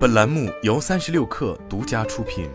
本栏目由三十六氪独家出品。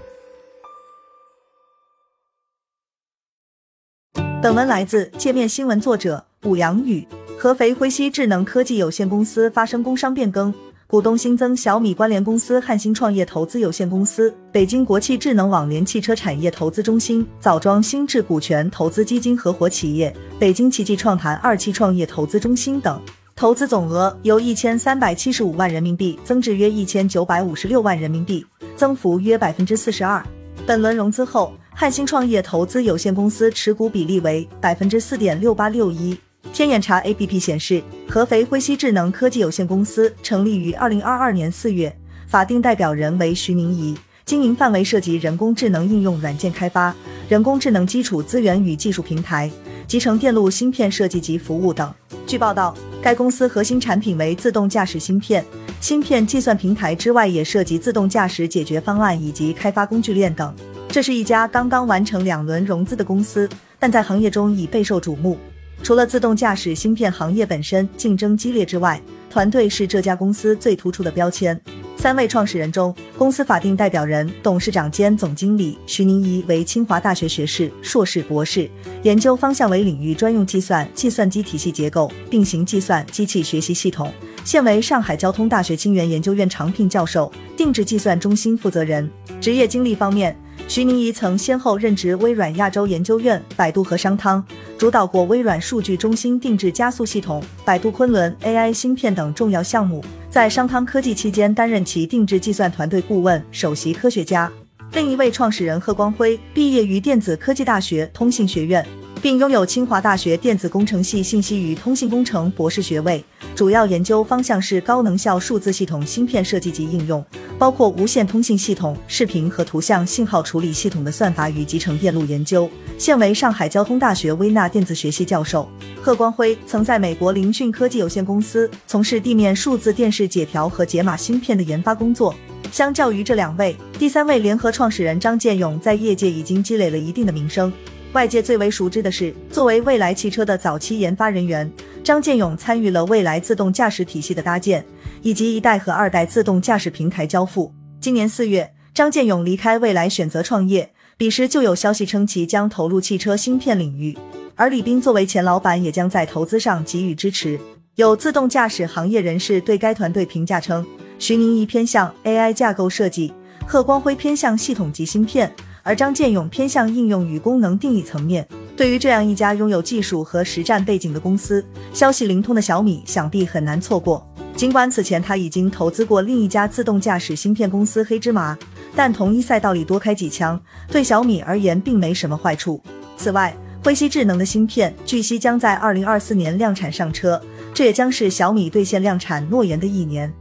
本文来自界面新闻，作者武阳宇。合肥辉熙智能科技有限公司发生工商变更，股东新增小米关联公司汉兴创业投资有限公司、北京国际智能网联汽车产业投资中心、枣庄新智股权投资基金合伙企业、北京奇迹创坛二期创业投资中心等。投资总额由一千三百七十五万人民币增至约一千九百五十六万人民币，增幅约百分之四十二。本轮融资后，汉兴创业投资有限公司持股比例为百分之四点六八六一。天眼查 APP 显示，合肥辉熙智能科技有限公司成立于二零二二年四月，法定代表人为徐明仪，经营范围涉及人工智能应用软件开发、人工智能基础资源与技术平台、集成电路芯片设计及服务等。据报道。该公司核心产品为自动驾驶芯片，芯片计算平台之外，也涉及自动驾驶解决方案以及开发工具链等。这是一家刚刚完成两轮融资的公司，但在行业中已备受瞩目。除了自动驾驶芯片行业本身竞争激烈之外，团队是这家公司最突出的标签。三位创始人中，公司法定代表人、董事长兼总经理徐宁怡为清华大学学士、硕士、博士，研究方向为领域专用计算、计算机体系结构、并行计算、机器学习系统，现为上海交通大学清源研究院常聘教授、定制计算中心负责人。职业经历方面，徐宁怡曾先后任职微软亚洲研究院、百度和商汤，主导过微软数据中心定制加速系统、百度昆仑 AI 芯片等重要项目。在商汤科技期间，担任其定制计算团队顾问、首席科学家。另一位创始人贺光辉毕业于电子科技大学通信学院，并拥有清华大学电子工程系信息与通信工程博士学位，主要研究方向是高能效数字系统芯片设计及应用，包括无线通信系统、视频和图像信号处理系统的算法与集成电路研究。现为上海交通大学微纳电子学系教授。贺光辉曾在美国凌讯科技有限公司从事地面数字电视解调和解码芯片的研发工作。相较于这两位，第三位联合创始人张建勇在业界已经积累了一定的名声。外界最为熟知的是，作为蔚来汽车的早期研发人员，张建勇参与了蔚来自动驾驶体系的搭建，以及一代和二代自动驾驶平台交付。今年四月，张建勇离开蔚来，选择创业，彼时就有消息称其将投入汽车芯片领域。而李斌作为前老板，也将在投资上给予支持。有自动驾驶行业人士对该团队评价称，徐宁怡偏向 AI 架构设计，贺光辉偏向系统级芯片，而张建勇偏向应用与功能定义层面。对于这样一家拥有技术和实战背景的公司，消息灵通的小米想必很难错过。尽管此前他已经投资过另一家自动驾驶芯片公司黑芝麻，但同一赛道里多开几枪，对小米而言并没什么坏处。此外，辉熙智能的芯片据悉将在二零二四年量产上车，这也将是小米兑现量产诺言的一年。